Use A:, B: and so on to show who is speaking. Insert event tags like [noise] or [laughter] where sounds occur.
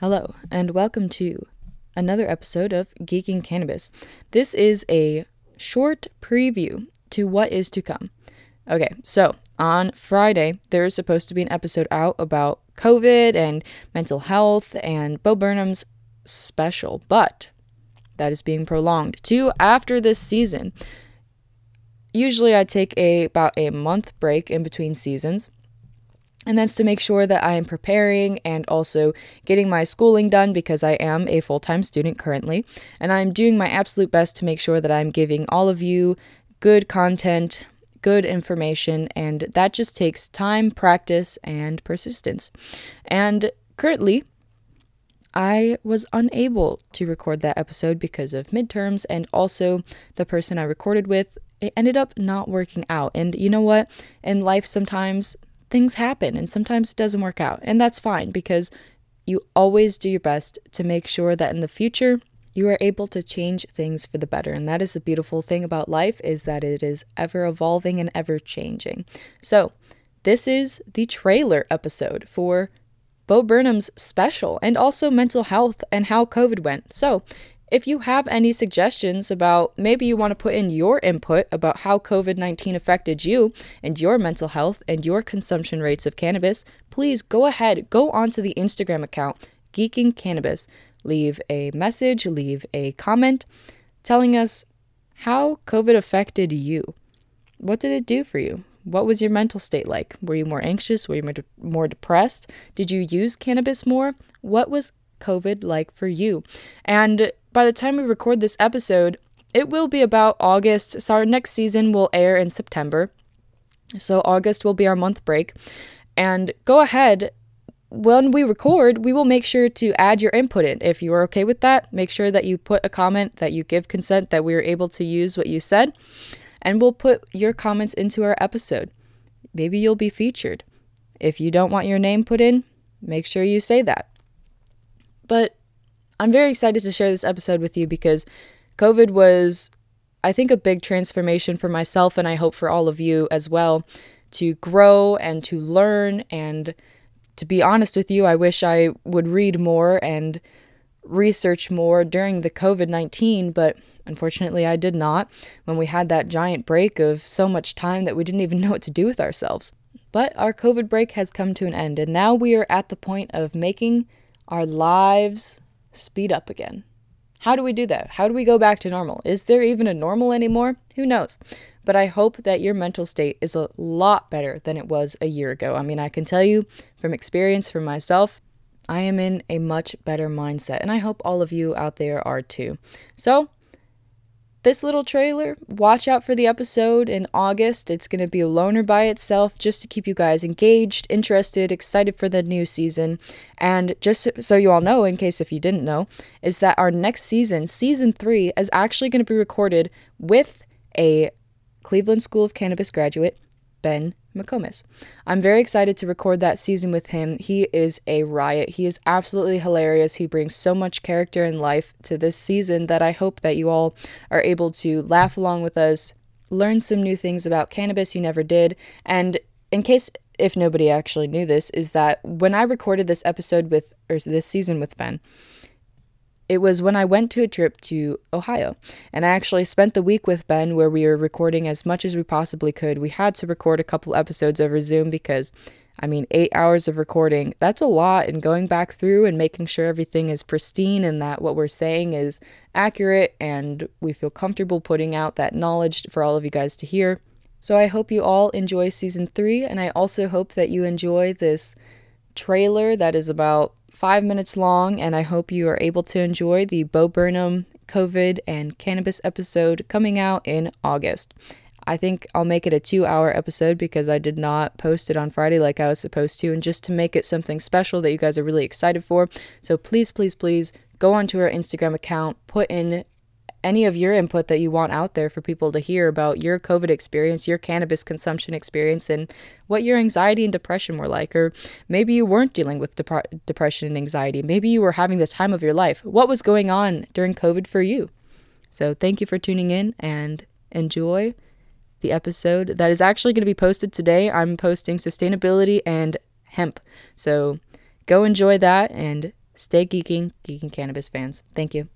A: Hello, and welcome to another episode of Geeking Cannabis. This is a short preview to what is to come. Okay, so on Friday, there is supposed to be an episode out about COVID and mental health and Bo Burnham's special, but that is being prolonged to after this season. Usually, I take a about a month break in between seasons and that's to make sure that I am preparing and also getting my schooling done because I am a full time student currently. And I'm doing my absolute best to make sure that I'm giving all of you good content, good information, and that just takes time, practice, and persistence. And currently, I was unable to record that episode because of midterms and also the person I recorded with. It ended up not working out. And you know what? In life, sometimes things happen and sometimes it doesn't work out. And that's fine because you always do your best to make sure that in the future you are able to change things for the better. And that is the beautiful thing about life is that it is ever evolving and ever changing. So, this is the trailer episode for Bo Burnham's special and also mental health and how COVID went. So, if you have any suggestions about maybe you want to put in your input about how COVID 19 affected you and your mental health and your consumption rates of cannabis, please go ahead, go onto the Instagram account, Geeking Cannabis. Leave a message, leave a comment telling us how COVID affected you. What did it do for you? What was your mental state like? Were you more anxious? Were you more, de- more depressed? Did you use cannabis more? What was COVID like for you? And by the time we record this episode, it will be about August. So our next season will air in September. So August will be our month break. And go ahead, when we record, we will make sure to add your input in. If you are okay with that, make sure that you put a comment, that you give consent, that we are able to use what you said, and we'll put your comments into our episode. Maybe you'll be featured. If you don't want your name put in, make sure you say that. But I'm very excited to share this episode with you because COVID was, I think, a big transformation for myself, and I hope for all of you as well to grow and to learn. And to be honest with you, I wish I would read more and research more during the COVID 19, but unfortunately, I did not when we had that giant break of so much time that we didn't even [laughs] know what to do with ourselves. But our COVID break has come to an end, and now we are at the point of making our lives speed up again. How do we do that? How do we go back to normal? Is there even a normal anymore? Who knows? But I hope that your mental state is a lot better than it was a year ago. I mean, I can tell you from experience for myself, I am in a much better mindset, and I hope all of you out there are too. So, this little trailer, watch out for the episode in August. It's going to be a loner by itself just to keep you guys engaged, interested, excited for the new season. And just so you all know, in case if you didn't know, is that our next season, season three, is actually going to be recorded with a Cleveland School of Cannabis graduate, Ben McComas. I'm very excited to record that season with him. He is a riot. He is absolutely hilarious. He brings so much character and life to this season that I hope that you all are able to laugh along with us, learn some new things about cannabis you never did, and in case if nobody actually knew this, is that when I recorded this episode with or this season with Ben, it was when I went to a trip to Ohio. And I actually spent the week with Ben where we were recording as much as we possibly could. We had to record a couple episodes over Zoom because, I mean, eight hours of recording, that's a lot. And going back through and making sure everything is pristine and that what we're saying is accurate and we feel comfortable putting out that knowledge for all of you guys to hear. So I hope you all enjoy season three. And I also hope that you enjoy this trailer that is about five minutes long, and I hope you are able to enjoy the Bo Burnham COVID and cannabis episode coming out in August. I think I'll make it a two hour episode because I did not post it on Friday like I was supposed to, and just to make it something special that you guys are really excited for. So please, please, please go onto our Instagram account, put in any of your input that you want out there for people to hear about your COVID experience, your cannabis consumption experience, and what your anxiety and depression were like. Or maybe you weren't dealing with dep- depression and anxiety. Maybe you were having the time of your life. What was going on during COVID for you? So thank you for tuning in and enjoy the episode that is actually going to be posted today. I'm posting sustainability and hemp. So go enjoy that and Stay geeking, geeking cannabis fans. Thank you.